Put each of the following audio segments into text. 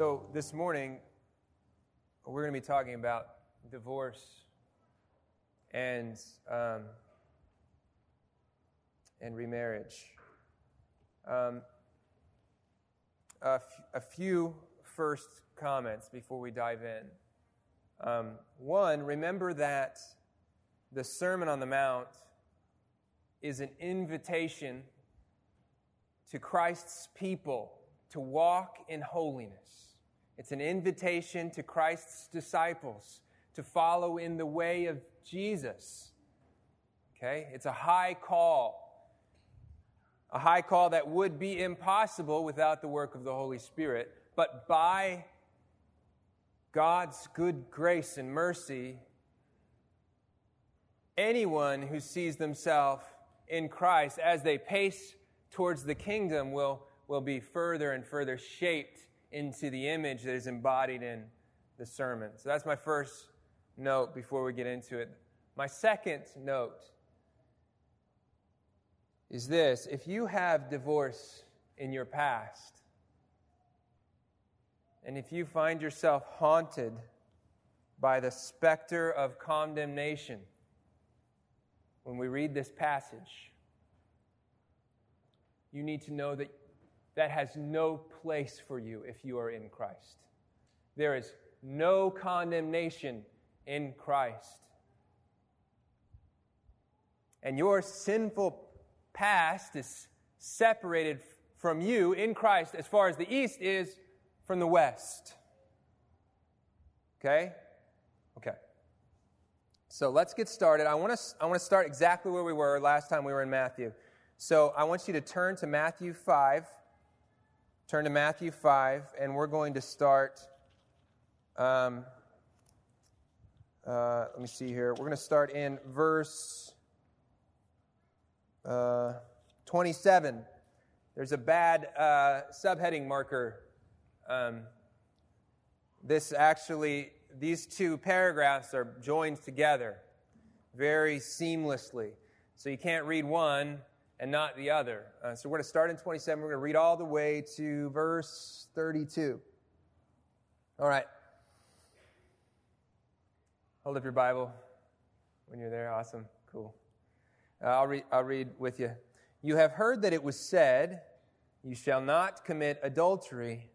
So, this morning, we're going to be talking about divorce and, um, and remarriage. Um, a, f- a few first comments before we dive in. Um, one, remember that the Sermon on the Mount is an invitation to Christ's people to walk in holiness. It's an invitation to Christ's disciples to follow in the way of Jesus. Okay? It's a high call. A high call that would be impossible without the work of the Holy Spirit. But by God's good grace and mercy, anyone who sees themselves in Christ as they pace towards the kingdom will, will be further and further shaped into the image that is embodied in the sermon. So that's my first note before we get into it. My second note is this if you have divorce in your past, and if you find yourself haunted by the specter of condemnation when we read this passage, you need to know that that has no place for you if you are in Christ. There is no condemnation in Christ. And your sinful past is separated from you in Christ as far as the east is from the west. Okay? Okay. So let's get started. I want to I want to start exactly where we were last time we were in Matthew. So I want you to turn to Matthew 5. Turn to Matthew 5, and we're going to start. Um, uh, let me see here. We're going to start in verse uh, 27. There's a bad uh, subheading marker. Um, this actually, these two paragraphs are joined together very seamlessly. So you can't read one and not the other. Uh, so we're going to start in 27. We're going to read all the way to verse 32. All right. Hold up your Bible when you're there. Awesome. Cool. Uh, I'll, read, I'll read with you. You have heard that it was said, You shall not commit adultery.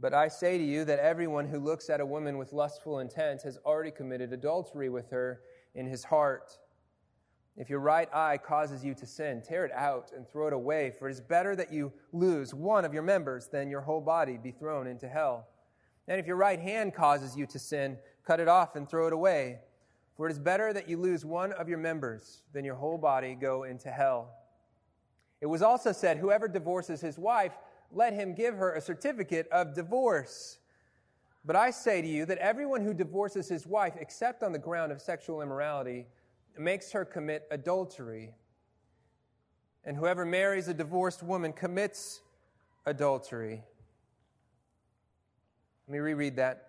But I say to you that everyone who looks at a woman with lustful intent has already committed adultery with her in his heart. If your right eye causes you to sin, tear it out and throw it away, for it is better that you lose one of your members than your whole body be thrown into hell. And if your right hand causes you to sin, cut it off and throw it away. For it is better that you lose one of your members than your whole body go into hell. It was also said, Whoever divorces his wife, let him give her a certificate of divorce. But I say to you that everyone who divorces his wife, except on the ground of sexual immorality, makes her commit adultery. And whoever marries a divorced woman commits adultery. Let me reread that.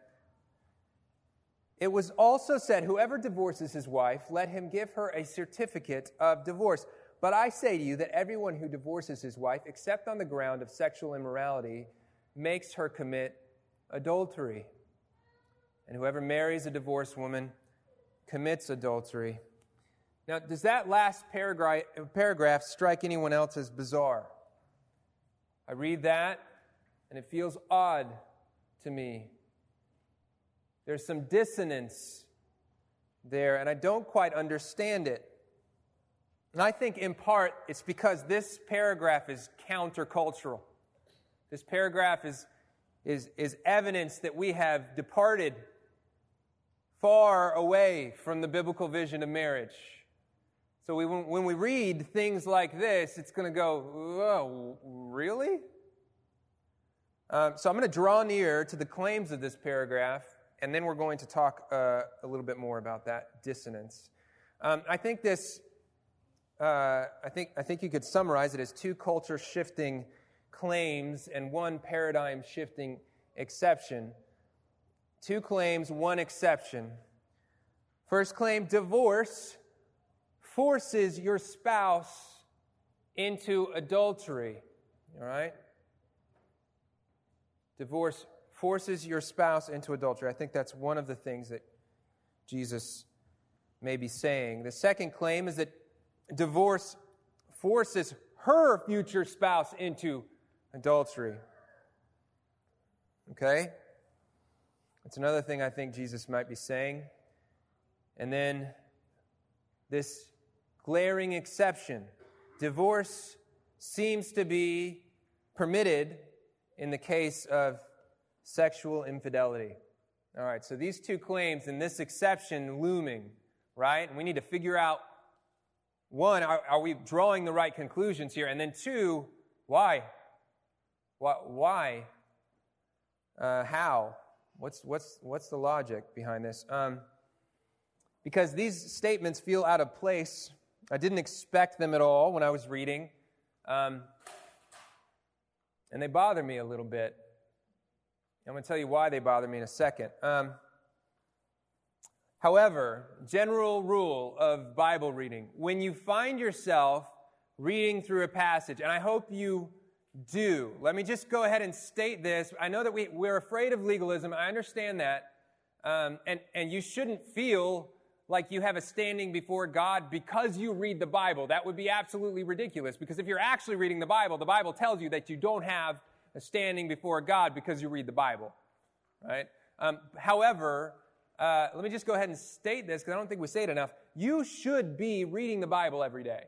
It was also said, Whoever divorces his wife, let him give her a certificate of divorce. But I say to you that everyone who divorces his wife, except on the ground of sexual immorality, makes her commit adultery. And whoever marries a divorced woman commits adultery. Now, does that last paragraph, paragraph strike anyone else as bizarre? I read that, and it feels odd to me. There's some dissonance there, and I don't quite understand it. And I think in part it's because this paragraph is countercultural. This paragraph is, is, is evidence that we have departed far away from the biblical vision of marriage. So we, when we read things like this, it's going to go, oh, really? Um, so I'm going to draw near to the claims of this paragraph and then we're going to talk uh, a little bit more about that dissonance. Um, I think this, uh, I, think, I think you could summarize it as two culture shifting claims and one paradigm shifting exception. Two claims, one exception. First claim divorce forces your spouse into adultery. All right? divorce forces your spouse into adultery. I think that's one of the things that Jesus may be saying. The second claim is that divorce forces her future spouse into adultery. Okay? That's another thing I think Jesus might be saying. And then this glaring exception divorce seems to be permitted in the case of sexual infidelity. All right, so these two claims and this exception looming, right? And we need to figure out one, are, are we drawing the right conclusions here? And then two, why? Why? why? Uh, how? What's, what's, what's the logic behind this? Um, because these statements feel out of place. I didn't expect them at all when I was reading. Um, and they bother me a little bit. I'm going to tell you why they bother me in a second. Um, however, general rule of Bible reading when you find yourself reading through a passage, and I hope you do, let me just go ahead and state this. I know that we, we're afraid of legalism, I understand that. Um, and, and you shouldn't feel like you have a standing before God because you read the Bible. That would be absolutely ridiculous because if you're actually reading the Bible, the Bible tells you that you don't have a standing before God because you read the Bible, right? Um, however, uh, let me just go ahead and state this because I don't think we say it enough. You should be reading the Bible every day.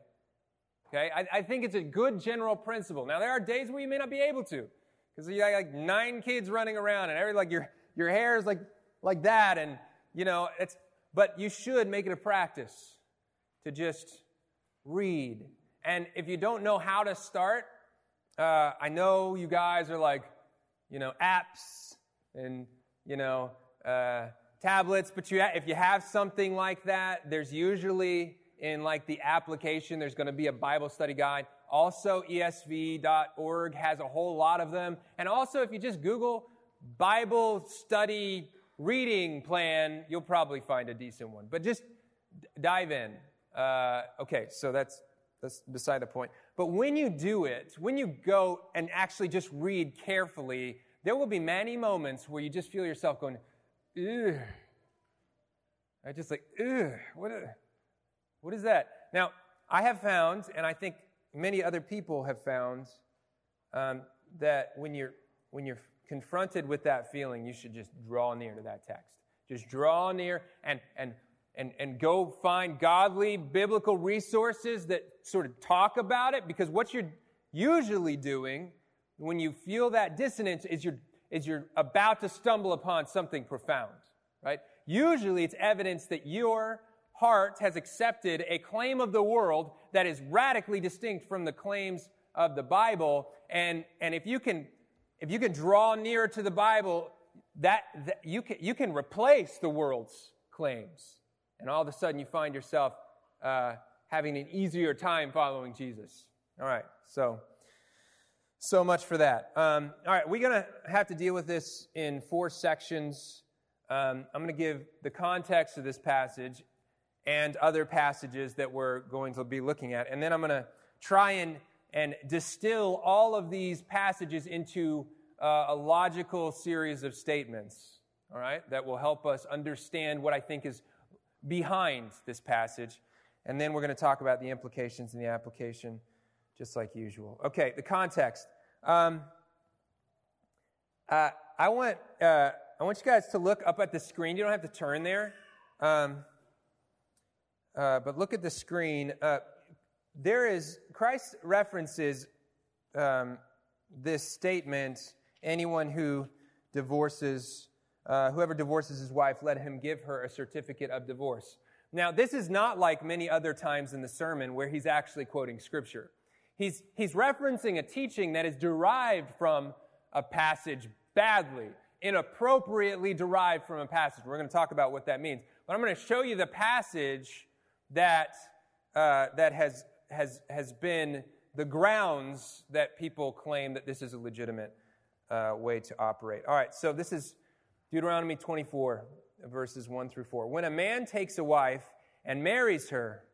Okay? I, I think it's a good general principle. Now, there are days where you may not be able to because you got like nine kids running around and every, like your, your hair is like, like that and, you know, it's, but you should make it a practice to just read. And if you don't know how to start, uh, I know you guys are like, you know, apps and, you know, uh, tablets, but you, if you have something like that, there's usually in like the application, there's going to be a Bible study guide. Also, esv.org has a whole lot of them. And also, if you just Google Bible study reading plan, you'll probably find a decent one. But just dive in. Uh, okay, so that's that's beside the point. But when you do it, when you go and actually just read carefully, there will be many moments where you just feel yourself going, ugh. I just like, ugh, what, what is that? Now, I have found, and I think many other people have found, um, that when you're when you're confronted with that feeling, you should just draw near to that text. Just draw near and, and, and, and go find godly biblical resources that sort of talk about it because what you're usually doing when you feel that dissonance is you're, is you're about to stumble upon something profound, right? Usually it's evidence that your heart has accepted a claim of the world that is radically distinct from the claims of the Bible. And, and if you can if you can draw nearer to the Bible, that, that you, can, you can replace the world's claims. And all of a sudden you find yourself uh, having an easier time following Jesus. All right, so so much for that. Um, all right, we're going to have to deal with this in four sections. Um, I'm going to give the context of this passage and other passages that we're going to be looking at, and then I'm going to try and and distill all of these passages into uh, a logical series of statements, all right, that will help us understand what I think is behind this passage. And then we're going to talk about the implications and the application, just like usual. Okay, the context. Um, uh, I want uh, I want you guys to look up at the screen. You don't have to turn there, um, uh, but look at the screen. There is, Christ references um, this statement anyone who divorces, uh, whoever divorces his wife, let him give her a certificate of divorce. Now, this is not like many other times in the sermon where he's actually quoting scripture. He's, he's referencing a teaching that is derived from a passage badly, inappropriately derived from a passage. We're going to talk about what that means. But I'm going to show you the passage that, uh, that has has, has been the grounds that people claim that this is a legitimate uh, way to operate. All right, so this is Deuteronomy 24, verses 1 through 4. When a man takes a wife and marries her,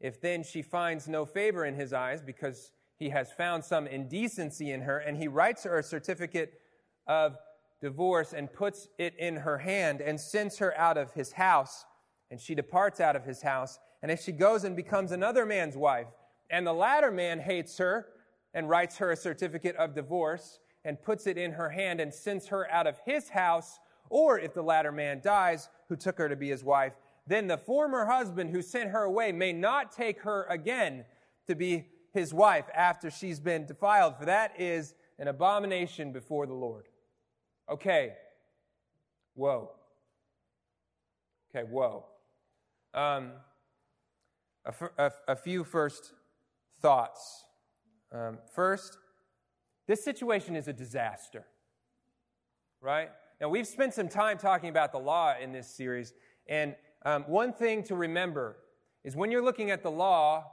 if then she finds no favor in his eyes because he has found some indecency in her, and he writes her a certificate of divorce and puts it in her hand and sends her out of his house. And she departs out of his house. And if she goes and becomes another man's wife, and the latter man hates her and writes her a certificate of divorce and puts it in her hand and sends her out of his house, or if the latter man dies, who took her to be his wife, then the former husband who sent her away may not take her again to be his wife after she's been defiled, for that is an abomination before the Lord. Okay. Whoa. Okay, whoa. Um, a, a, a few first thoughts. Um, first, this situation is a disaster, right? Now, we've spent some time talking about the law in this series, and um, one thing to remember is when you're looking at the law,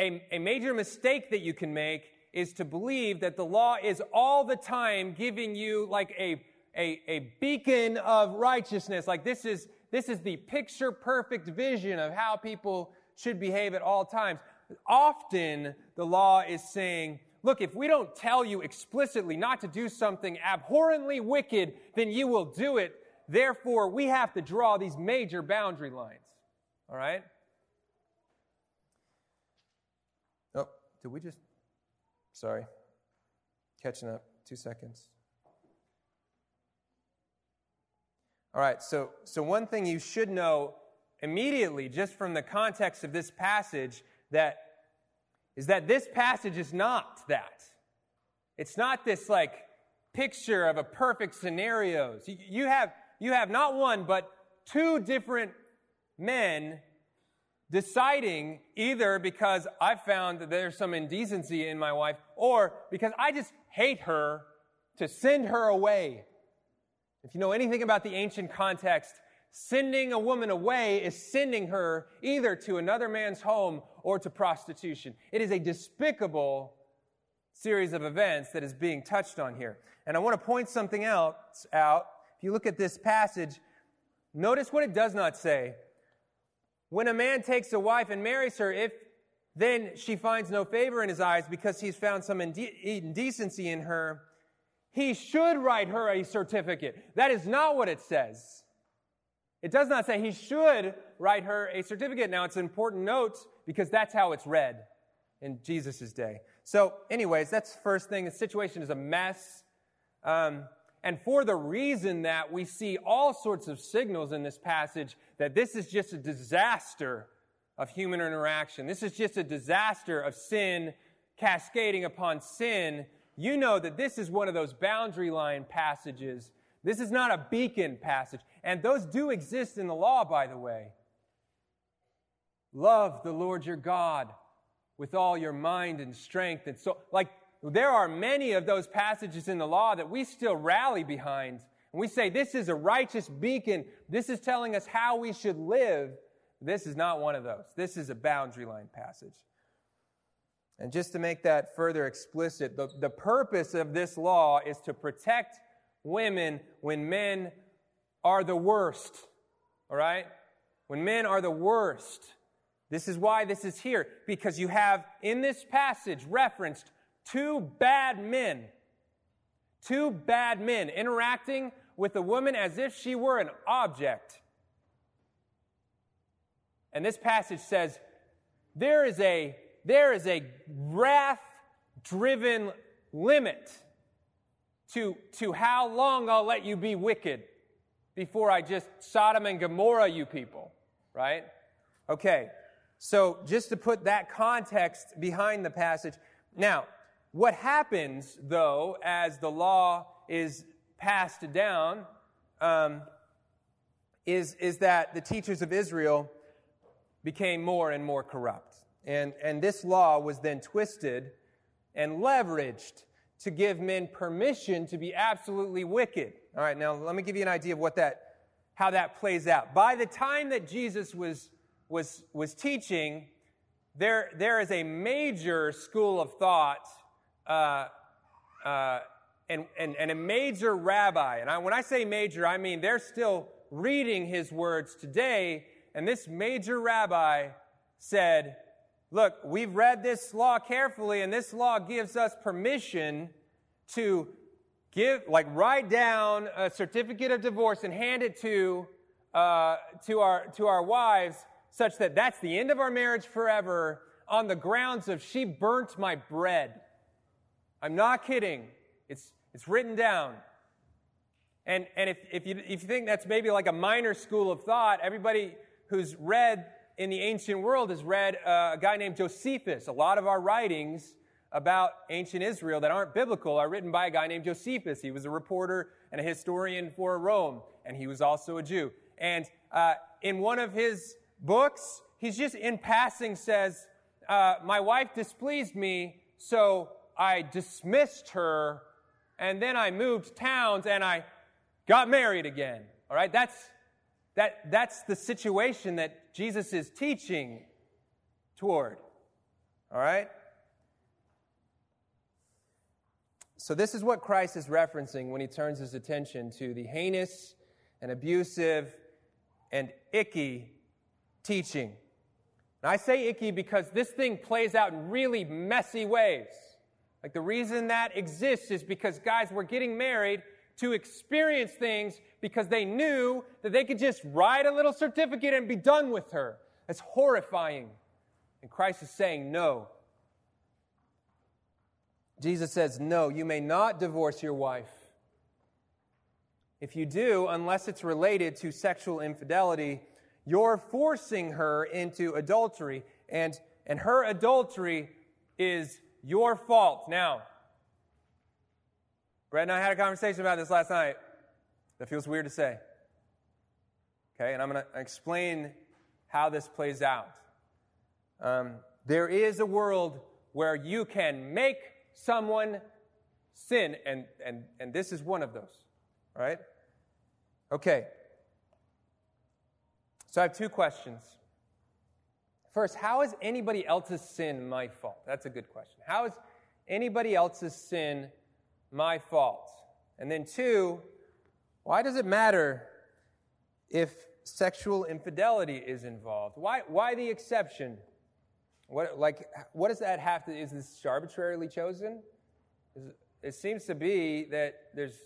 a, a major mistake that you can make is to believe that the law is all the time giving you like a, a, a beacon of righteousness. Like this is, this is the picture perfect vision of how people should behave at all times. Often the law is saying, look, if we don't tell you explicitly not to do something abhorrently wicked, then you will do it. Therefore, we have to draw these major boundary lines. All right? Oh, did we just Sorry. Catching up. Two seconds. All right, so, so one thing you should know immediately, just from the context of this passage, that is that this passage is not that. It's not this like picture of a perfect scenario. You, you have you have not one but two different men deciding either because I found that there's some indecency in my wife or because I just hate her to send her away. If you know anything about the ancient context, sending a woman away is sending her either to another man's home or to prostitution. It is a despicable series of events that is being touched on here. And I want to point something else out. If you look at this passage, notice what it does not say. When a man takes a wife and marries her, if then she finds no favor in his eyes because he's found some indecency in her, he should write her a certificate. That is not what it says. It does not say he should write her a certificate. Now, it's an important note because that's how it's read in Jesus' day. So, anyways, that's the first thing. The situation is a mess. Um, and for the reason that we see all sorts of signals in this passage that this is just a disaster of human interaction. This is just a disaster of sin cascading upon sin. You know that this is one of those boundary line passages. This is not a beacon passage. And those do exist in the law, by the way. Love the Lord your God with all your mind and strength. And so, like, there are many of those passages in the law that we still rally behind. And we say, this is a righteous beacon. This is telling us how we should live. This is not one of those. This is a boundary line passage. And just to make that further explicit, the, the purpose of this law is to protect women when men are the worst. All right? When men are the worst. This is why this is here. Because you have in this passage referenced two bad men, two bad men interacting with a woman as if she were an object. And this passage says there is a, there is a wrath driven limit to, to how long I'll let you be wicked before I just Sodom and Gomorrah you people, right? Okay, so just to put that context behind the passage. Now, what happens, though, as the law is passed down, um, is, is that the teachers of Israel became more and more corrupt. And, and this law was then twisted and leveraged to give men permission to be absolutely wicked. All right, now let me give you an idea of what that, how that plays out. By the time that Jesus was, was, was teaching, there, there is a major school of thought uh, uh, and, and, and a major rabbi, and I, when I say major, I mean they're still reading his words today, and this major rabbi said, Look, we've read this law carefully, and this law gives us permission to give, like, write down a certificate of divorce and hand it to, uh, to, our, to our wives such that that's the end of our marriage forever on the grounds of she burnt my bread. I'm not kidding. It's, it's written down. And, and if, if, you, if you think that's maybe like a minor school of thought, everybody who's read in the ancient world has read uh, a guy named Josephus. A lot of our writings about ancient Israel that aren't biblical are written by a guy named Josephus. He was a reporter and a historian for Rome, and he was also a Jew. And uh, in one of his books, he's just in passing says, uh, My wife displeased me, so I dismissed her, and then I moved towns and I got married again. All right? That's, that, that's the situation that Jesus is teaching toward. All right? So, this is what Christ is referencing when he turns his attention to the heinous and abusive and icky teaching. And I say icky because this thing plays out in really messy ways. Like the reason that exists is because guys were getting married to experience things because they knew that they could just write a little certificate and be done with her. That's horrifying. And Christ is saying, no. Jesus says, no, you may not divorce your wife. If you do, unless it's related to sexual infidelity, you're forcing her into adultery, and, and her adultery is your fault. Now, Brett and I had a conversation about this last night. That feels weird to say. Okay, and I'm going to explain how this plays out. Um, there is a world where you can make someone sin, and, and, and this is one of those. Right? Okay. So I have two questions. First, how is anybody else's sin my fault? That's a good question. How is anybody else's sin my fault? And then, two, why does it matter if sexual infidelity is involved? Why, why the exception? What, like, what does that have to, is this arbitrarily chosen? It seems to be that there's,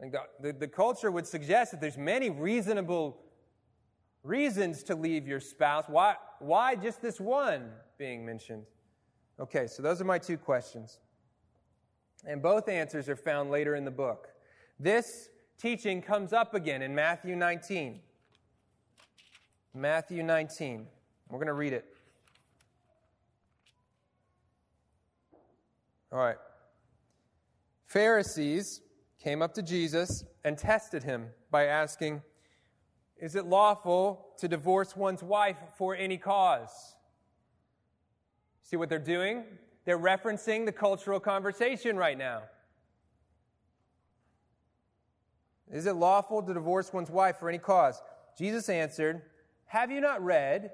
like the, the, the culture would suggest that there's many reasonable reasons to leave your spouse. Why, why just this one being mentioned? Okay, so those are my two questions. And both answers are found later in the book. This teaching comes up again in Matthew 19. Matthew 19. We're going to read it. All right. Pharisees came up to Jesus and tested him by asking, Is it lawful to divorce one's wife for any cause? See what they're doing? They're referencing the cultural conversation right now. Is it lawful to divorce one's wife for any cause? Jesus answered, Have you not read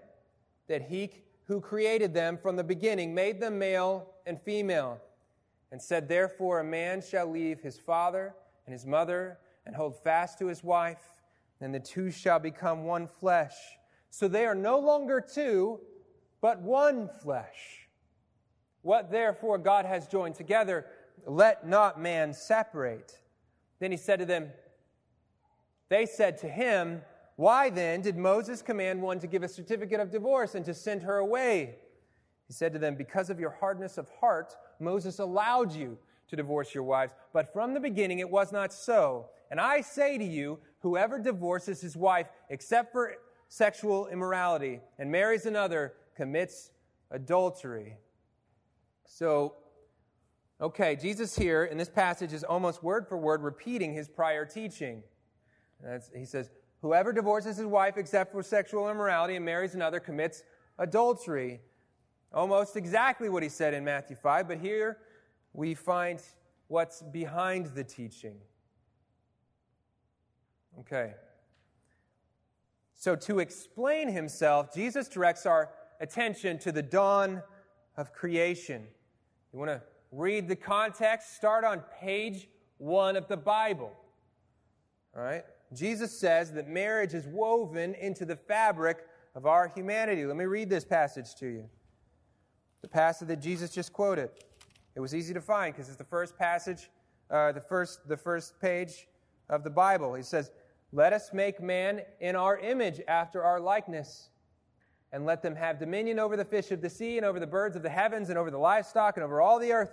that he who created them from the beginning made them male and female, and said, Therefore a man shall leave his father and his mother and hold fast to his wife, and the two shall become one flesh. So they are no longer two, but one flesh. What therefore God has joined together, let not man separate. Then he said to them, They said to him, Why then did Moses command one to give a certificate of divorce and to send her away? He said to them, Because of your hardness of heart, Moses allowed you to divorce your wives, but from the beginning it was not so. And I say to you, whoever divorces his wife except for sexual immorality and marries another commits adultery. So, okay, Jesus here in this passage is almost word for word repeating his prior teaching. That's, he says, Whoever divorces his wife except for sexual immorality and marries another commits adultery. Almost exactly what he said in Matthew 5, but here we find what's behind the teaching. Okay. So, to explain himself, Jesus directs our attention to the dawn of creation. You want to read the context? Start on page one of the Bible. All right? Jesus says that marriage is woven into the fabric of our humanity. Let me read this passage to you. The passage that Jesus just quoted. It was easy to find because it's the first passage uh, the, first, the first page of the Bible. He says, Let us make man in our image after our likeness, and let them have dominion over the fish of the sea, and over the birds of the heavens, and over the livestock, and over all the earth,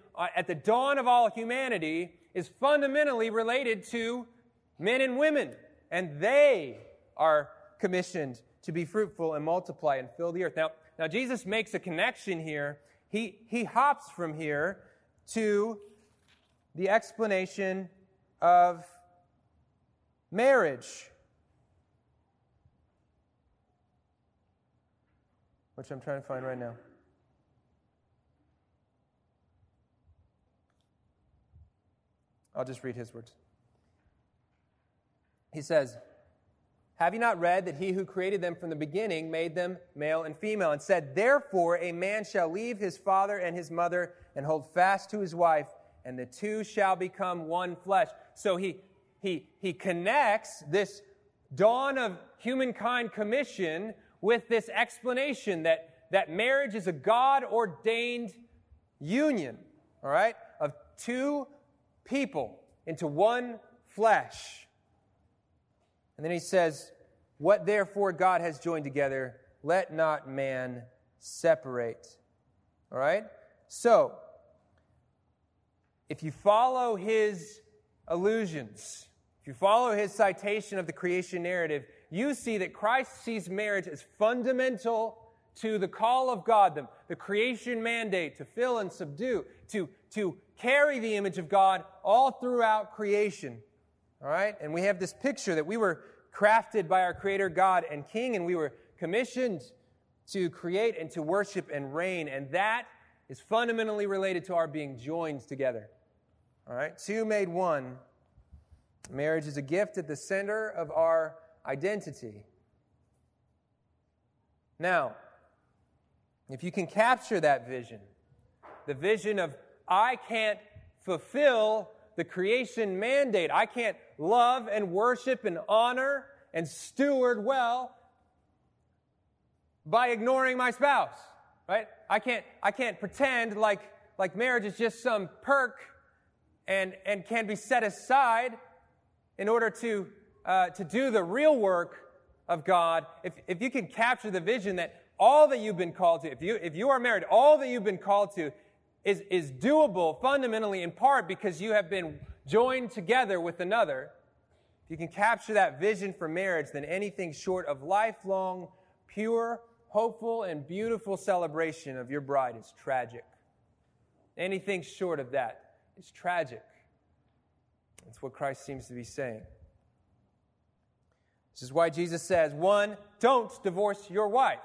Uh, at the dawn of all humanity is fundamentally related to men and women. And they are commissioned to be fruitful and multiply and fill the earth. Now, now Jesus makes a connection here he, he hops from here to the explanation of marriage, which I'm trying to find right now. I'll just read his words. He says, have you not read that he who created them from the beginning made them male and female, and said, Therefore a man shall leave his father and his mother and hold fast to his wife, and the two shall become one flesh. So he, he, he connects this dawn of humankind commission with this explanation that, that marriage is a God ordained union, all right, of two people into one flesh. And then he says, What therefore God has joined together, let not man separate. All right? So, if you follow his allusions, if you follow his citation of the creation narrative, you see that Christ sees marriage as fundamental to the call of God, the, the creation mandate to fill and subdue, to, to carry the image of God all throughout creation. All right? And we have this picture that we were crafted by our Creator God and King, and we were commissioned to create and to worship and reign. And that is fundamentally related to our being joined together. All right? Two made one. Marriage is a gift at the center of our identity. Now, if you can capture that vision, the vision of I can't fulfill the creation mandate. I can't love and worship and honor and steward well by ignoring my spouse, right? I can't, I can't pretend like, like marriage is just some perk and, and can be set aside in order to, uh, to do the real work of God. If, if you can capture the vision that all that you've been called to, if you, if you are married, all that you've been called to is, is doable fundamentally in part because you have been joined together with another. If you can capture that vision for marriage, then anything short of lifelong, pure, hopeful, and beautiful celebration of your bride is tragic. Anything short of that is tragic. That's what Christ seems to be saying. This is why Jesus says, one, don't divorce your wife.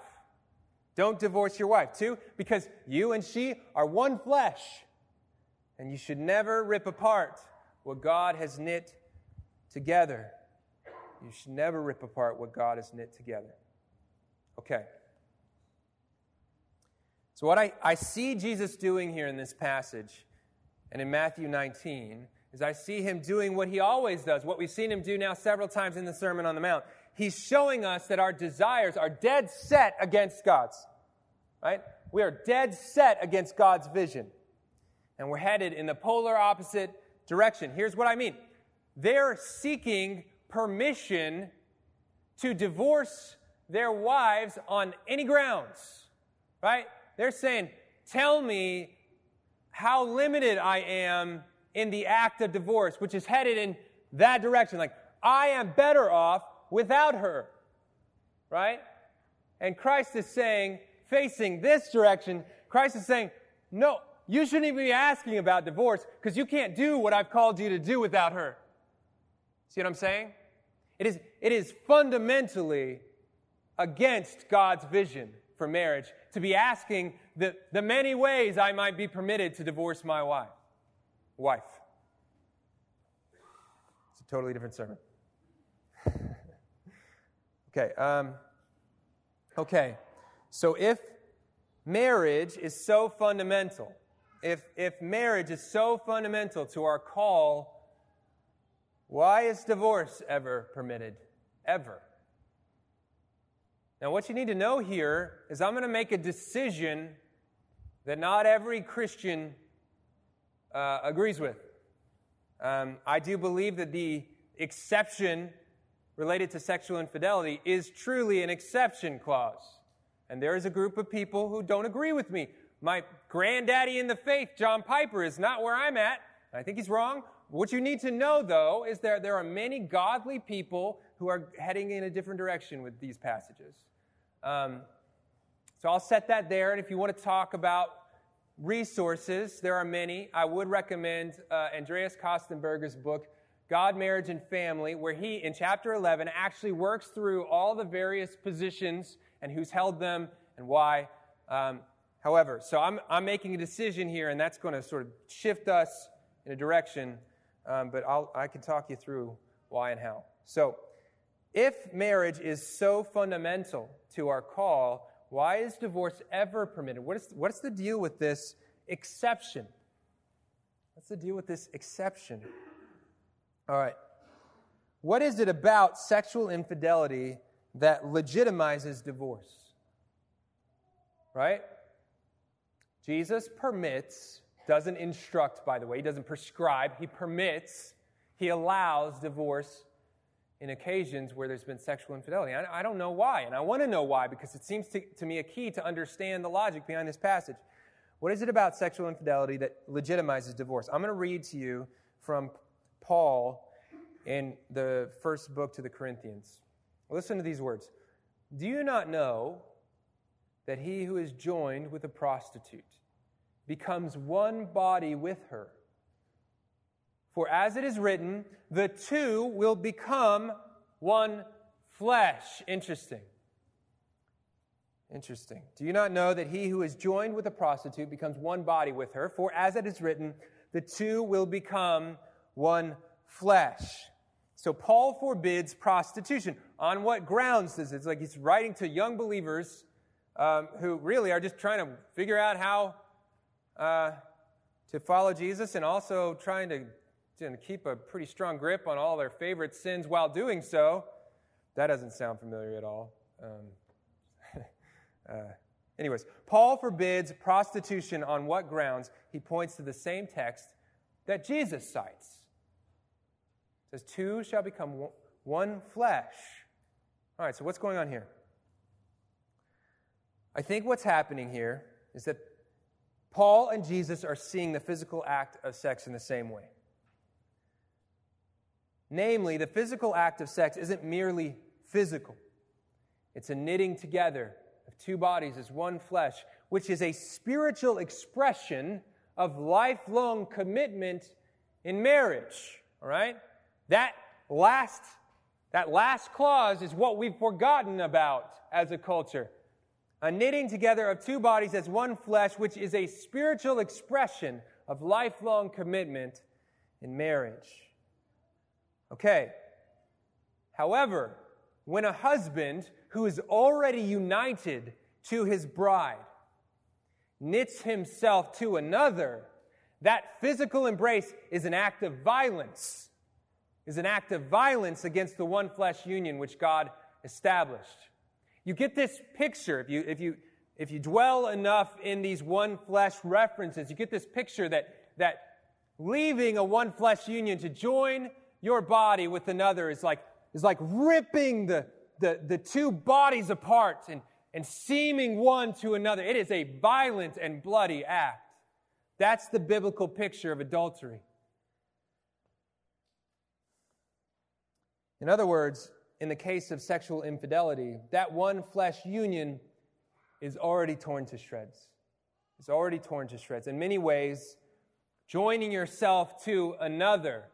Don't divorce your wife. Two, because you and she are one flesh, and you should never rip apart what God has knit together. You should never rip apart what God has knit together. Okay. So, what I, I see Jesus doing here in this passage and in Matthew 19 is I see him doing what he always does, what we've seen him do now several times in the Sermon on the Mount he's showing us that our desires are dead set against God's. Right? We are dead set against God's vision. And we're headed in the polar opposite direction. Here's what I mean they're seeking permission to divorce their wives on any grounds. Right? They're saying, Tell me how limited I am in the act of divorce, which is headed in that direction. Like, I am better off without her. Right? And Christ is saying, facing this direction, Christ is saying, no, you shouldn't even be asking about divorce because you can't do what I've called you to do without her. See what I'm saying? It is, it is fundamentally against God's vision for marriage to be asking the, the many ways I might be permitted to divorce my wife. Wife. It's a totally different sermon. Okay. Um, okay. So if marriage is so fundamental, if, if marriage is so fundamental to our call, why is divorce ever permitted? Ever. Now, what you need to know here is I'm going to make a decision that not every Christian uh, agrees with. Um, I do believe that the exception related to sexual infidelity is truly an exception clause. And there is a group of people who don't agree with me. My granddaddy in the faith, John Piper, is not where I'm at. I think he's wrong. What you need to know, though, is that there are many godly people who are heading in a different direction with these passages. Um, so I'll set that there. And if you want to talk about resources, there are many. I would recommend uh, Andreas Kostenberger's book, God, Marriage, and Family, where he, in chapter 11, actually works through all the various positions and who's held them and why. Um, however, so I'm, I'm making a decision here, and that's going to sort of shift us in a direction, um, but I'll, I can talk you through why and how. So, if marriage is so fundamental to our call, why is divorce ever permitted? What is, what's the deal with this exception? What's the deal with this exception? All right. What is it about sexual infidelity that legitimizes divorce? Right? Jesus permits, doesn't instruct, by the way, he doesn't prescribe, he permits, he allows divorce in occasions where there's been sexual infidelity. I, I don't know why, and I want to know why because it seems to, to me a key to understand the logic behind this passage. What is it about sexual infidelity that legitimizes divorce? I'm going to read to you from Paul in the first book to the Corinthians. Listen to these words Do you not know that he who is joined with a prostitute becomes one body with her? For as it is written, the two will become one flesh. Interesting. Interesting. Do you not know that he who is joined with a prostitute becomes one body with her? For as it is written, the two will become one flesh. So Paul forbids prostitution. On what grounds does it? It's like he's writing to young believers um, who really are just trying to figure out how uh, to follow Jesus and also trying to keep a pretty strong grip on all their favorite sins while doing so. That doesn't sound familiar at all. Um, uh, anyways, Paul forbids prostitution on what grounds? He points to the same text that Jesus cites. It says, Two shall become one flesh. All right, so what's going on here? I think what's happening here is that Paul and Jesus are seeing the physical act of sex in the same way. Namely, the physical act of sex isn't merely physical, it's a knitting together of two bodies as one flesh, which is a spiritual expression of lifelong commitment in marriage. All right? That last, that last clause is what we've forgotten about as a culture. A knitting together of two bodies as one flesh, which is a spiritual expression of lifelong commitment in marriage. Okay. However, when a husband who is already united to his bride knits himself to another, that physical embrace is an act of violence, is an act of violence against the one flesh union which God established. You get this picture if you, if you, if you dwell enough in these one flesh references, you get this picture that, that leaving a one flesh union to join your body with another is like, is like ripping the, the, the two bodies apart and, and seaming one to another. It is a violent and bloody act. That's the biblical picture of adultery. In other words, in the case of sexual infidelity, that one flesh union is already torn to shreds. It's already torn to shreds. In many ways, joining yourself to another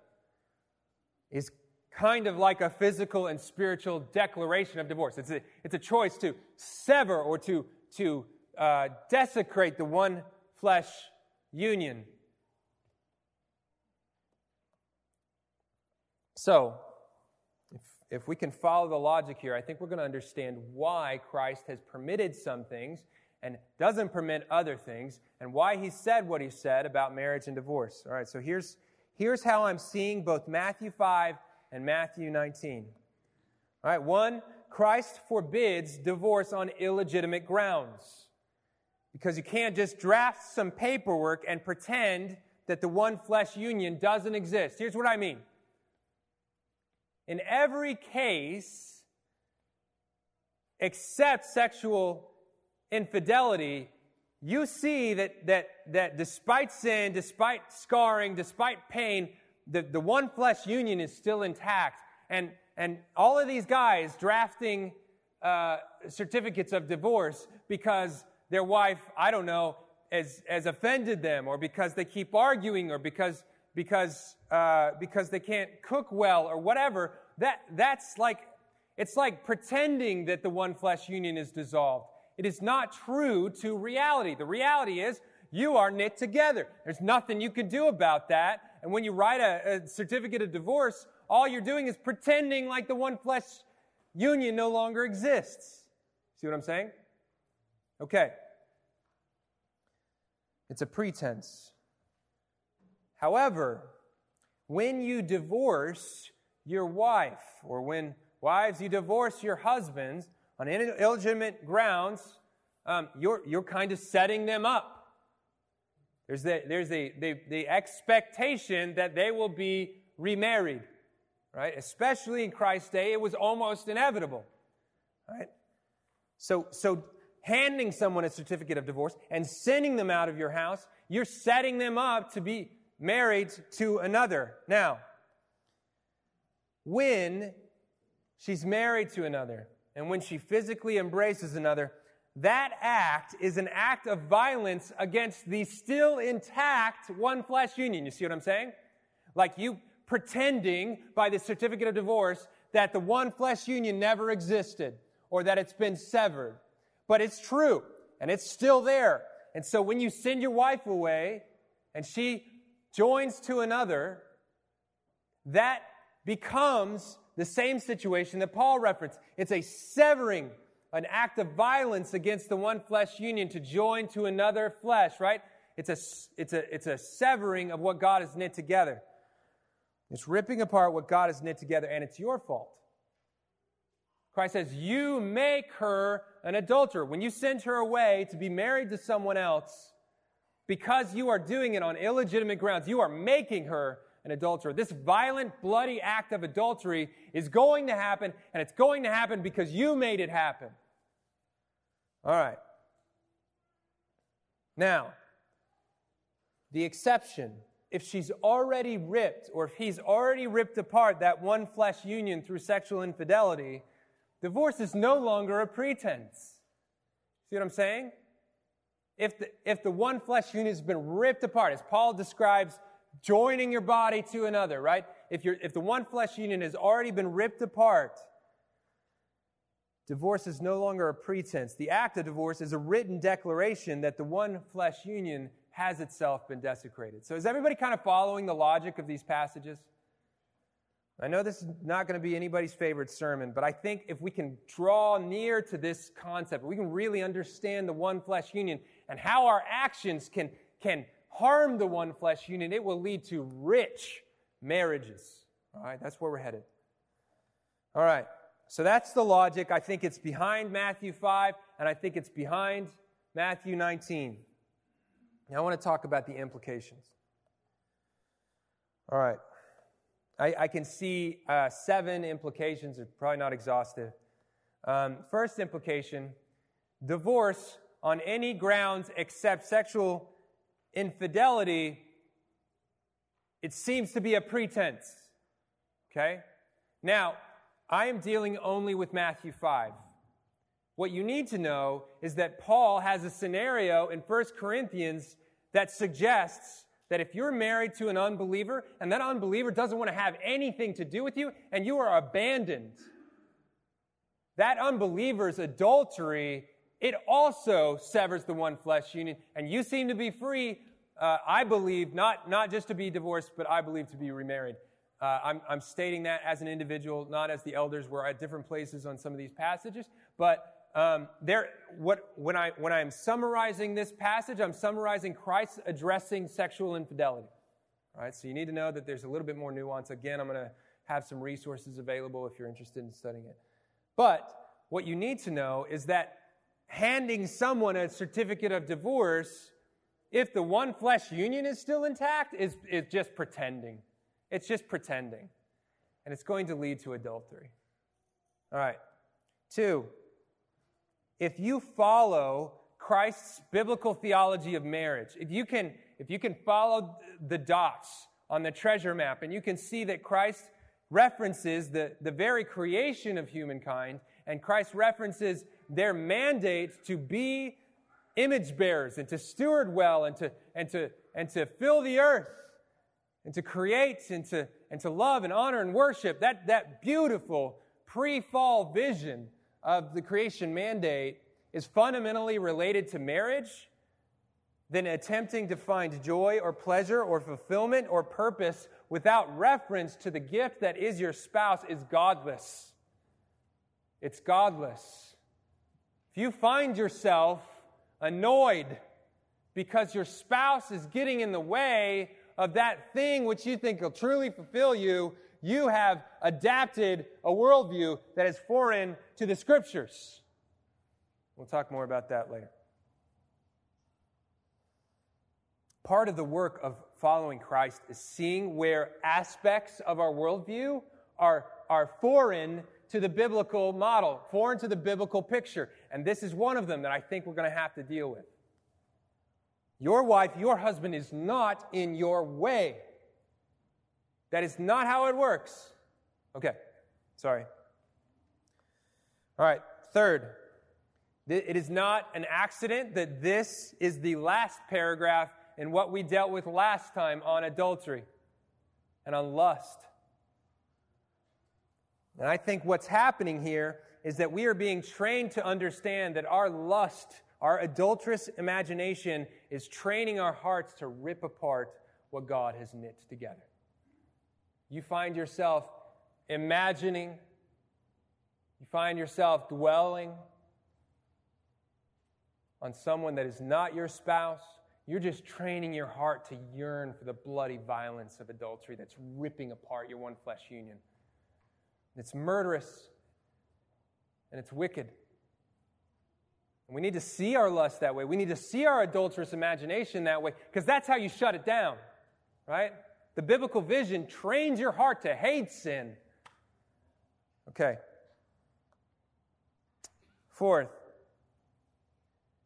is kind of like a physical and spiritual declaration of divorce. It's a, it's a choice to sever or to, to uh, desecrate the one flesh union. So, if, we can follow the logic here, I think we're going to understand why Christ has permitted some things and doesn't permit other things, and why he said what he said about marriage and divorce. All right, so here's, here's how I'm seeing both Matthew 5 and Matthew 19. All right, one, Christ forbids divorce on illegitimate grounds. Because you can't just draft some paperwork and pretend that the one flesh union doesn't exist. Here's what I mean. In every case, except sexual infidelity, you see that, that, that despite sin, despite scarring, despite pain, the, the one flesh union is still intact. And, and all of these guys drafting uh, certificates of divorce because their wife, I don't know, has, has offended them, or because they keep arguing, or because, because, uh, because they can't cook well, or whatever, that, that's like, it's like pretending that the one flesh union is dissolved. It is not true to reality. The reality is you are knit together. There's nothing you can do about that. And when you write a, a certificate of divorce, all you're doing is pretending like the one flesh union no longer exists. See what I'm saying? Okay. It's a pretense. However, when you divorce your wife, or when wives, you divorce your husbands on illegitimate grounds, um, you're, you're kind of setting them up. There's, the, there's the, the, the expectation that they will be remarried, right? Especially in Christ's day, it was almost inevitable, right? So, so handing someone a certificate of divorce and sending them out of your house, you're setting them up to be married to another. Now, when she's married to another and when she physically embraces another, that act is an act of violence against the still intact one flesh union. You see what I'm saying? Like you pretending by the certificate of divorce that the one flesh union never existed or that it's been severed. But it's true and it's still there. And so when you send your wife away and she joins to another, that becomes the same situation that Paul referenced. It's a severing an act of violence against the one flesh union to join to another flesh, right? It's a, it's a, it's a severing of what God has knit together. It's ripping apart what God has knit together, and it's your fault. Christ says, You make her an adulterer. When you send her away to be married to someone else, because you are doing it on illegitimate grounds, you are making her an adulterer. This violent, bloody act of adultery is going to happen, and it's going to happen because you made it happen. All right. Now, the exception, if she's already ripped or if he's already ripped apart that one flesh union through sexual infidelity, divorce is no longer a pretense. See what I'm saying? If the, if the one flesh union has been ripped apart, as Paul describes joining your body to another, right? If, you're, if the one flesh union has already been ripped apart, Divorce is no longer a pretense. The act of divorce is a written declaration that the one flesh union has itself been desecrated. So, is everybody kind of following the logic of these passages? I know this is not going to be anybody's favorite sermon, but I think if we can draw near to this concept, we can really understand the one flesh union and how our actions can, can harm the one flesh union, it will lead to rich marriages. All right, that's where we're headed. All right. So that's the logic. I think it's behind Matthew 5, and I think it's behind Matthew 19. Now I want to talk about the implications. All right. I, I can see uh, seven implications, are probably not exhaustive. Um, first implication divorce on any grounds except sexual infidelity, it seems to be a pretense. Okay? Now, I am dealing only with Matthew 5. What you need to know is that Paul has a scenario in 1 Corinthians that suggests that if you're married to an unbeliever and that unbeliever doesn't want to have anything to do with you and you are abandoned, that unbeliever's adultery, it also severs the one flesh union. And you seem to be free, uh, I believe, not, not just to be divorced, but I believe to be remarried. Uh, I'm, I'm stating that as an individual, not as the elders. We're at different places on some of these passages. But um, there, what, when, I, when I'm summarizing this passage, I'm summarizing Christ addressing sexual infidelity. All right, so you need to know that there's a little bit more nuance. Again, I'm going to have some resources available if you're interested in studying it. But what you need to know is that handing someone a certificate of divorce, if the one flesh union is still intact, is, is just pretending. It's just pretending. And it's going to lead to adultery. All right. Two, if you follow Christ's biblical theology of marriage, if you can, if you can follow the dots on the treasure map and you can see that Christ references the, the very creation of humankind and Christ references their mandate to be image bearers and to steward well and to, and to, and to fill the earth and to create and to, and to love and honor and worship, that, that beautiful pre fall vision of the creation mandate is fundamentally related to marriage, then attempting to find joy or pleasure or fulfillment or purpose without reference to the gift that is your spouse is godless. It's godless. If you find yourself annoyed because your spouse is getting in the way of that thing which you think will truly fulfill you, you have adapted a worldview that is foreign to the scriptures. We'll talk more about that later. Part of the work of following Christ is seeing where aspects of our worldview are, are foreign to the biblical model, foreign to the biblical picture. And this is one of them that I think we're going to have to deal with. Your wife, your husband is not in your way. That is not how it works. Okay, sorry. All right, third, it is not an accident that this is the last paragraph in what we dealt with last time on adultery and on lust. And I think what's happening here is that we are being trained to understand that our lust our adulterous imagination is training our hearts to rip apart what God has knit together. You find yourself imagining, you find yourself dwelling on someone that is not your spouse. You're just training your heart to yearn for the bloody violence of adultery that's ripping apart your one flesh union. It's murderous and it's wicked. And We need to see our lust that way. We need to see our adulterous imagination that way because that's how you shut it down, right? The biblical vision trains your heart to hate sin. Okay. Fourth,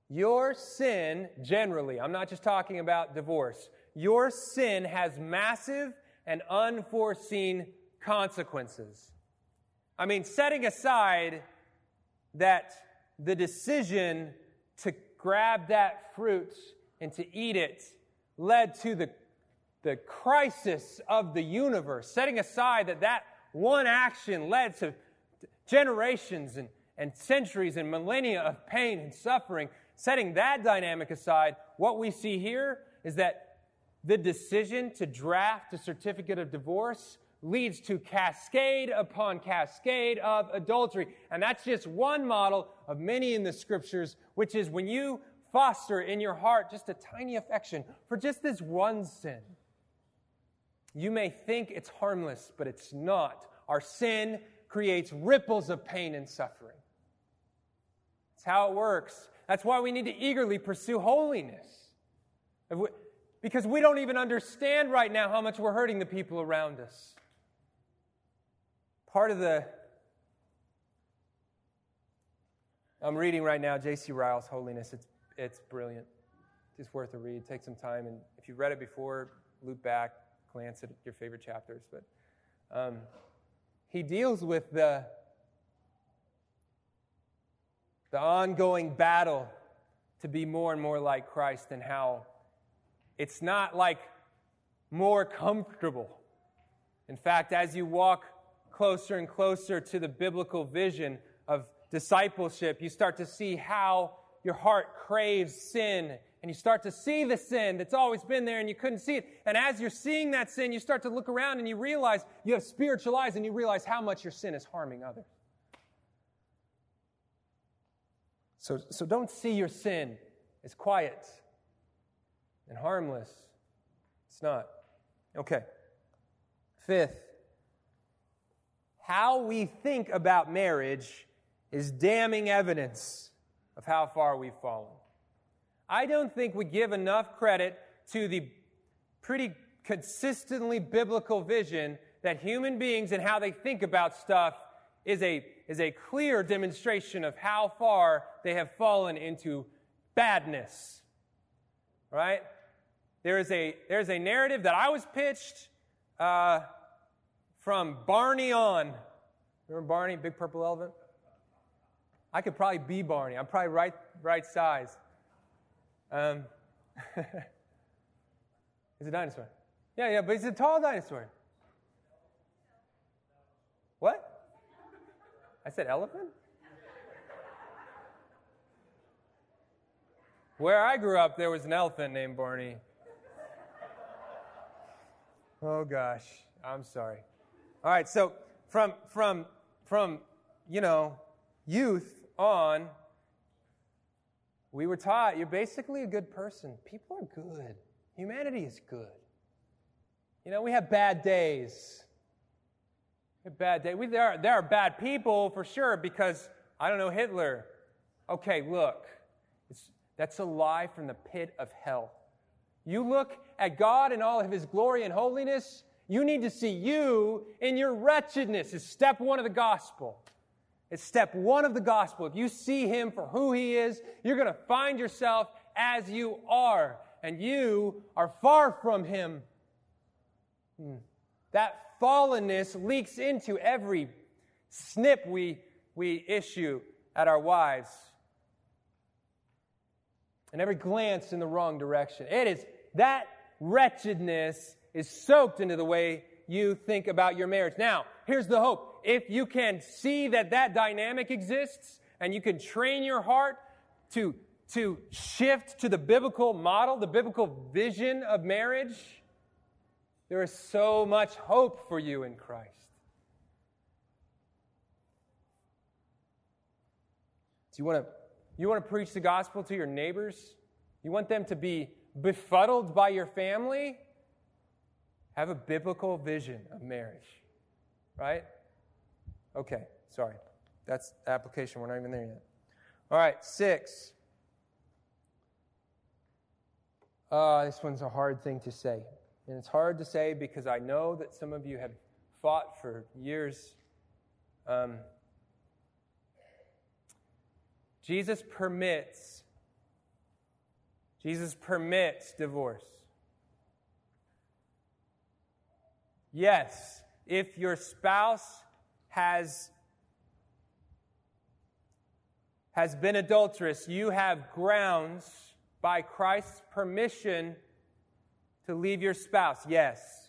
your sin generally, I'm not just talking about divorce, your sin has massive and unforeseen consequences. I mean, setting aside that the decision to grab that fruit and to eat it led to the, the crisis of the universe, setting aside that that one action led to generations and, and centuries and millennia of pain and suffering. Setting that dynamic aside, what we see here is that the decision to draft a certificate of divorce leads to cascade upon cascade of adultery. And that's just one model of many in the scriptures, which is when you foster in your heart just a tiny affection for just this one sin. You may think it's harmless, but it's not. Our sin creates ripples of pain and suffering. That's how it works. That's why we need to eagerly pursue holiness. Because we don't even understand right now how much we're hurting the people around us part of the I'm reading right now J.C. Ryle's Holiness. It's, it's brilliant. It's worth a read. Take some time. And if you've read it before, loop back, glance at your favorite chapters. But um, he deals with the, the ongoing battle to be more and more like Christ and how it's not like more comfortable. In fact, as you walk closer and closer to the biblical vision of discipleship, you start to see how your heart craves sin and you start to see the sin that's always been there and you couldn't see it. And as you're seeing that sin, you start to look around and you realize you have spiritual eyes and you realize how much your sin is harming others. So, so don't see your sin as quiet and harmless. It's not. Okay. Fifth, how we think about marriage is damning evidence of how far we've fallen. I don't think we give enough credit to the pretty consistently biblical vision that human beings and how they think about stuff is a, is a clear demonstration of how far they have fallen into badness. Right? There is a, there's a narrative that I was pitched uh, from Barney on. Remember Barney, Big Purple Elephant? I could probably be Barney. I'm probably right, right size. Um, he's a dinosaur. Yeah, yeah, but he's a tall dinosaur. What? I said elephant? Where I grew up, there was an elephant named Barney. Oh gosh, I'm sorry. All right, so from from from you know youth on, we were taught you're basically a good person. People are good. Humanity is good. You know, we have bad days. We have bad days. We, there, are, there are bad people for sure because, I don't know, Hitler. Okay, look, that's a lie from the pit of hell. You look at God in all of his glory and holiness, you need to see you in your wretchedness, is step one of the gospel. It's step one of the gospel. If you see him for who he is, you're going to find yourself as you are, and you are far from him. Hmm. That fallenness leaks into every snip we, we issue at our wives and every glance in the wrong direction. It is that wretchedness is soaked into the way you think about your marriage. Now, here's the hope. If you can see that that dynamic exists and you can train your heart to, to shift to the biblical model, the biblical vision of marriage, there is so much hope for you in Christ. Do you want to you want to preach the gospel to your neighbors? You want them to be befuddled by your family? Have a biblical vision of marriage, right? Okay, sorry. That's application. We're not even there yet. All right, six. Uh, this one's a hard thing to say. And it's hard to say because I know that some of you have fought for years. Um, Jesus permits, Jesus permits divorce. Yes, if your spouse has has been adulterous, you have grounds by Christ's permission to leave your spouse. Yes.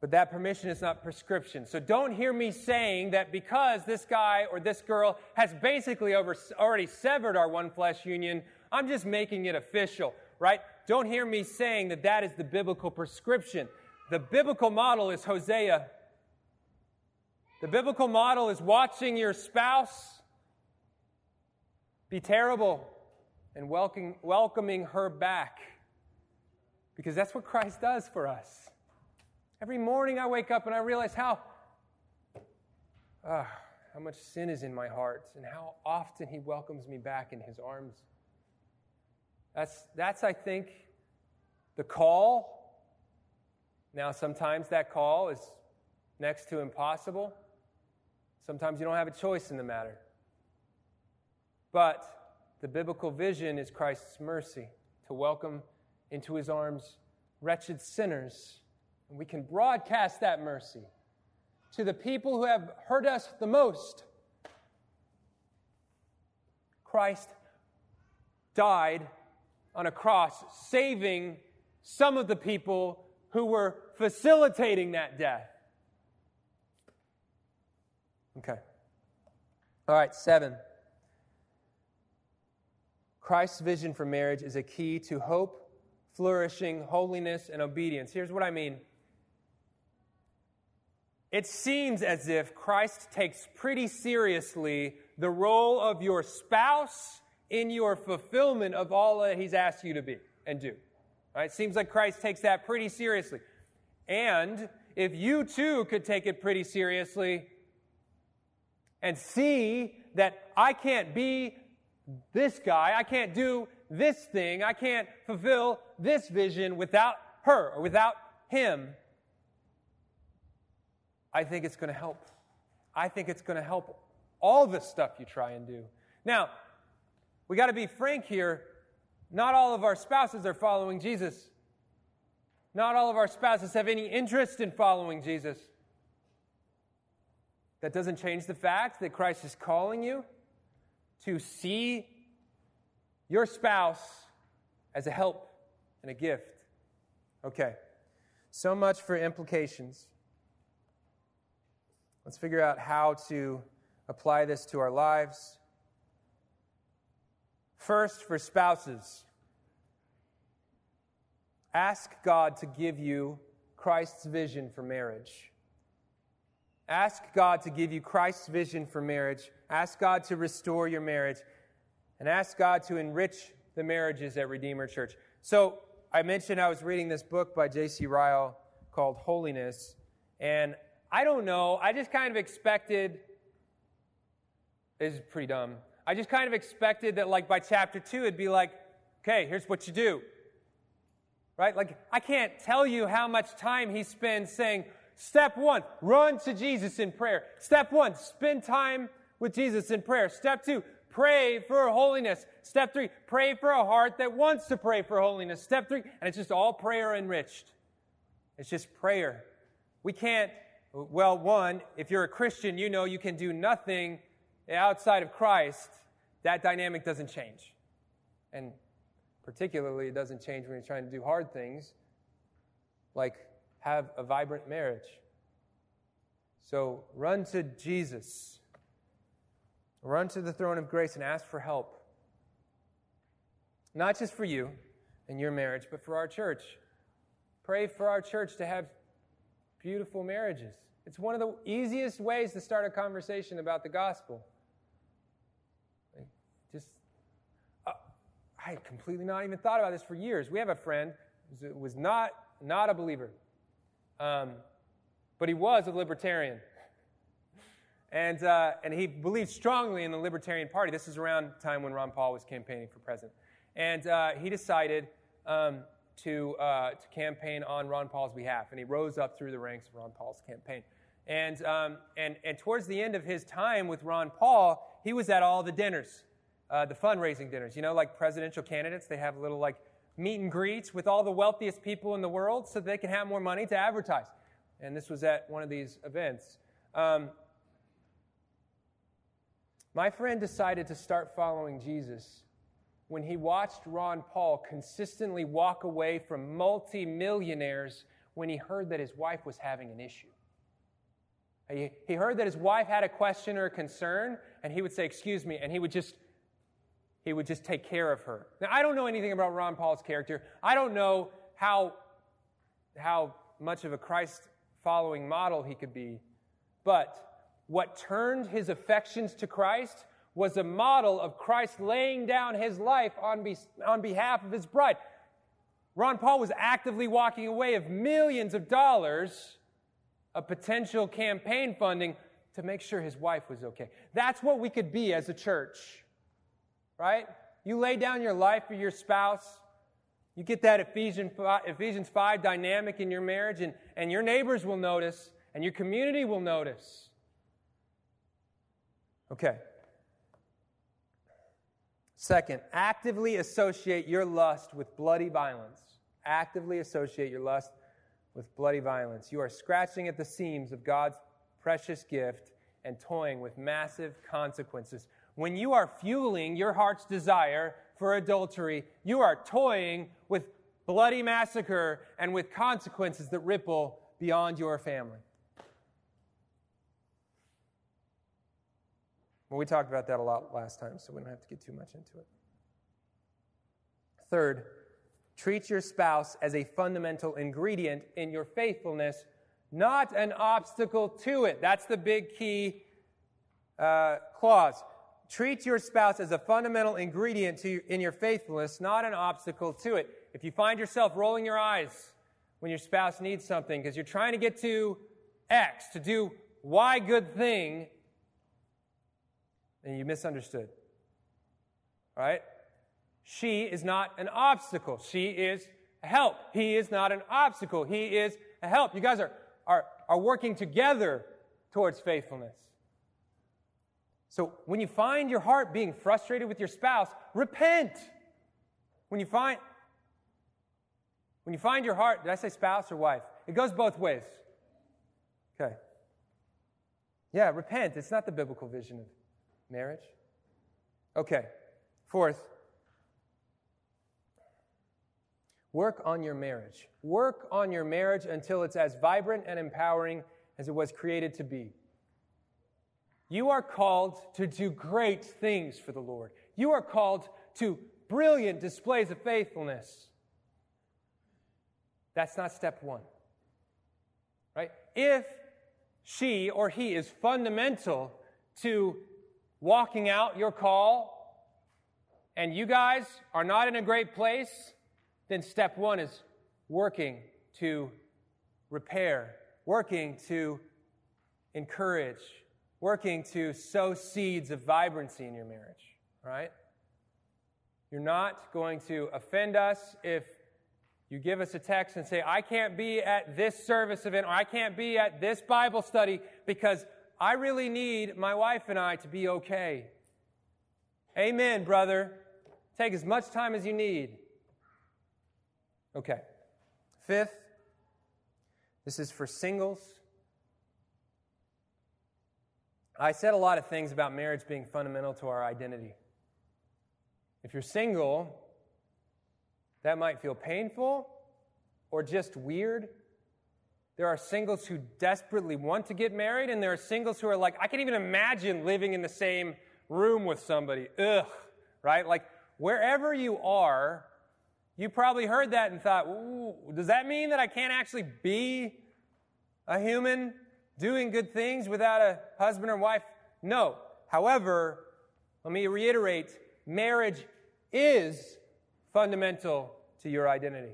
But that permission is not prescription. So don't hear me saying that because this guy or this girl has basically over, already severed our one flesh union, I'm just making it official, right? Don't hear me saying that that is the biblical prescription. The biblical model is Hosea. The biblical model is watching your spouse be terrible and welcoming, her back. Because that's what Christ does for us. Every morning I wake up and I realize how, uh, how much sin is in my heart and how often He welcomes me back in His arms. That's, that's I think, the call now, sometimes that call is next to impossible. Sometimes you don't have a choice in the matter. But the biblical vision is Christ's mercy to welcome into his arms wretched sinners. And we can broadcast that mercy to the people who have hurt us the most. Christ died on a cross, saving some of the people who were facilitating that death. Okay. All right, seven. Christ's vision for marriage is a key to hope, flourishing, holiness, and obedience. Here's what I mean. It seems as if Christ takes pretty seriously the role of your spouse in your fulfillment of all that he's asked you to be and do. It seems like Christ takes that pretty seriously. And if you too could take it pretty seriously and see that I can't be this guy, I can't do this thing, I can't fulfill this vision without her or without him, I think it's going to help. I think it's going to help all the stuff you try and do. Now, we got to be frank here. Not all of our spouses are following Jesus. Not all of our spouses have any interest in following Jesus. That doesn't change the fact that Christ is calling you to see your spouse as a help and a gift. Okay, so much for implications. Let's figure out how to apply this to our lives. First, for spouses, ask God to give you Christ's vision for marriage. Ask God to give you Christ's vision for marriage. Ask God to restore your marriage. And ask God to enrich the marriages at Redeemer Church. So, I mentioned I was reading this book by J.C. Ryle called Holiness. And I don't know. I just kind of expected, this is pretty dumb. I just kind of expected that, like, by chapter two, it'd be like, okay, here's what you do. Right? Like, I can't tell you how much time he spends saying, step one, run to Jesus in prayer. Step one, spend time with Jesus in prayer. Step two, pray for holiness. Step three, pray for a heart that wants to pray for holiness. Step three, and it's just all prayer enriched. It's just prayer. We can't, well, one, if you're a Christian, you know you can do nothing outside of Christ that dynamic doesn't change. And particularly, it doesn't change when you're trying to do hard things like have a vibrant marriage. So run to Jesus. Run to the throne of grace and ask for help. Not just for you and your marriage, but for our church. Pray for our church to have beautiful marriages. It's one of the easiest ways to start a conversation about the gospel. I had completely not even thought about this for years. We have a friend who was not, not a believer, um, but he was a libertarian. And, uh, and he believed strongly in the Libertarian Party. This is around the time when Ron Paul was campaigning for president. And uh, he decided um, to, uh, to campaign on Ron Paul's behalf. And he rose up through the ranks of Ron Paul's campaign. And, um, and, and towards the end of his time with Ron Paul, he was at all the dinners uh, the fundraising dinners. You know, like presidential candidates, they have little like meet and greets with all the wealthiest people in the world so they can have more money to advertise. And this was at one of these events. Um, my friend decided to start following Jesus when he watched Ron Paul consistently walk away from multimillionaires when he heard that his wife was having an issue. He, heard that his wife had a question or a concern, and he would say, Excuse me, and he would just he would just take care of her. Now, I don't know anything about Ron Paul's character. I don't know how, how much of a Christ following model he could be. But what turned his affections to Christ was a model of Christ laying down his life on, be, on behalf of his bride. Ron Paul was actively walking away of millions of dollars of potential campaign funding to make sure his wife was okay. That's what we could be as a church right? You lay down your life for your spouse. You get that Ephesians 5, Ephesians 5 dynamic in your marriage, and, and your neighbors will notice, and your community will notice. Okay. Second, actively associate your lust with bloody violence. Actively associate your lust with bloody violence. You are scratching at the seams of God's precious gift and toying with massive consequences when you are fueling your heart's desire for adultery, you are toying with bloody massacre and with consequences that ripple beyond your family. Well, we talked about that a lot last time, so we don't have to get too much into it. Third, treat your spouse as a fundamental ingredient in your faithfulness, not an obstacle to it. That's the big key uh, clause. Treat your spouse as a fundamental ingredient to, in your faithfulness, not an obstacle to it. If you find yourself rolling your eyes when your spouse needs something because you're trying to get to X, to do Y good thing, then you misunderstood. All right? She is not an obstacle. She is a help. He is not an obstacle. He is a help. You guys are, are, are working together towards faithfulness. So when you find your heart being frustrated with your spouse, repent. When you find when you find your heart, did I say spouse or wife? It goes both ways. Okay. Yeah, repent. It's not the biblical vision of marriage. Okay. Fourth, work on your marriage. Work on your marriage until it's as vibrant and empowering as it was created to be. You are called to do great things for the Lord. You are called to brilliant displays of faithfulness. That's not step one. Right? If she or he is fundamental to walking out your call and you guys are not in a great place, then step one is working to repair, working to encourage, working to sow seeds of vibrancy in your marriage, right? You're not going to offend us if you give us a text and say, I can't be at this service event or I can't be at this Bible study because I really need my wife and I to be okay. Amen, brother. Take as much time as you need. Okay. Fifth, this is for singles. I said a lot of things about marriage being fundamental to our identity. If you're single, that might feel painful or just weird. There are singles who desperately want to get married, and there are singles who are like, I can't even imagine living in the same room with somebody. Ugh, right? Like, wherever you are, you probably heard that and thought, does that mean that I can't actually be a human doing good things without a husband or wife? No. However, let me reiterate marriage is fundamental to your identity.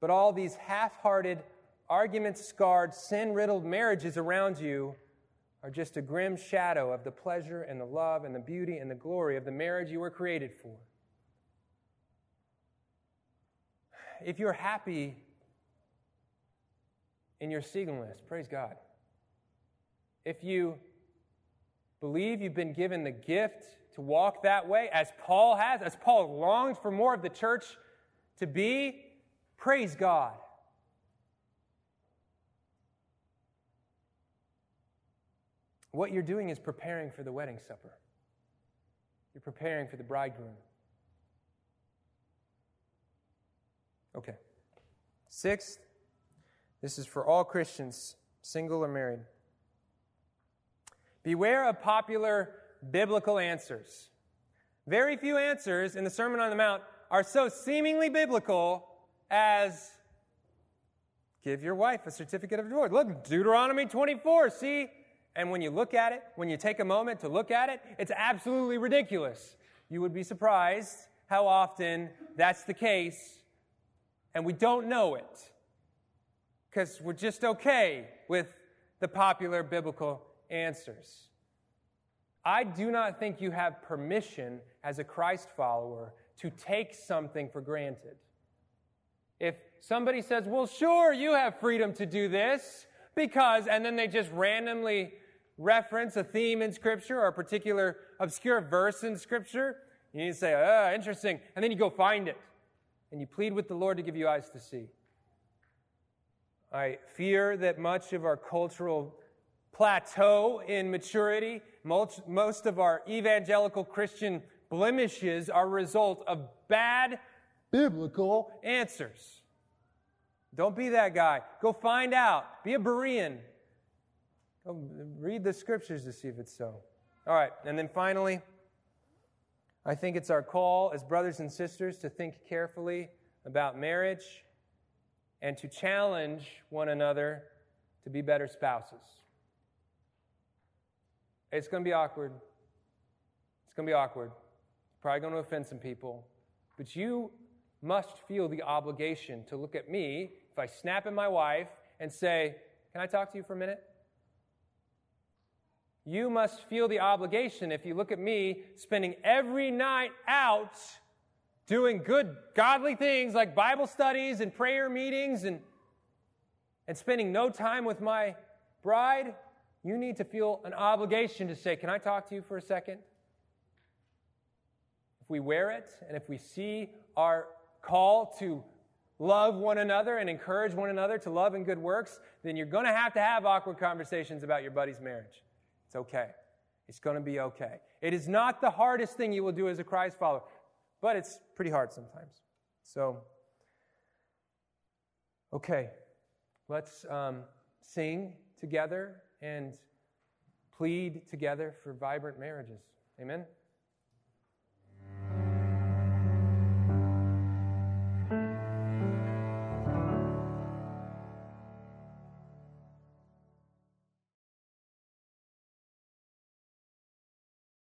But all these half hearted, argument scarred, sin riddled marriages around you are just a grim shadow of the pleasure and the love and the beauty and the glory of the marriage you were created for. If you're happy in your singleness, praise God. If you believe you've been given the gift to walk that way, as Paul has, as Paul longed for more of the church to be, praise God. What you're doing is preparing for the wedding supper. You're preparing for the bridegroom. Okay. Sixth, this is for all Christians, single or married. Beware of popular biblical answers. Very few answers in the Sermon on the Mount are so seemingly biblical as give your wife a certificate of divorce. Look, Deuteronomy 24, see? And when you look at it, when you take a moment to look at it, it's absolutely ridiculous. You would be surprised how often that's the case, and we don't know it because we're just okay with the popular biblical answers. I do not think you have permission as a Christ follower to take something for granted. If somebody says, well, sure, you have freedom to do this because, and then they just randomly reference a theme in Scripture or a particular obscure verse in Scripture, you need to say, ah, interesting. And then you go find it and you plead with the Lord to give you eyes to see. I fear that much of our cultural plateau in maturity, most, of our evangelical Christian blemishes are a result of bad biblical answers. Don't be that guy. Go find out. Be a Berean. Go read the scriptures to see if it's so. All right, and then finally, I think it's our call as brothers and sisters to think carefully about marriage and to challenge one another to be better spouses. It's going to be awkward. It's going to be awkward. Probably going to offend some people. But you must feel the obligation to look at me if I snap at my wife and say, Can I talk to you for a minute? You must feel the obligation if you look at me spending every night out doing good, godly things like Bible studies and prayer meetings and, and spending no time with my bride. You need to feel an obligation to say, Can I talk to you for a second? If we wear it and if we see our call to love one another and encourage one another to love and good works, then you're going to have to have awkward conversations about your buddy's marriage. It's okay. It's going to be okay. It is not the hardest thing you will do as a Christ follower, but it's pretty hard sometimes. So, okay, let's um, sing together and plead together for vibrant marriages. Amen.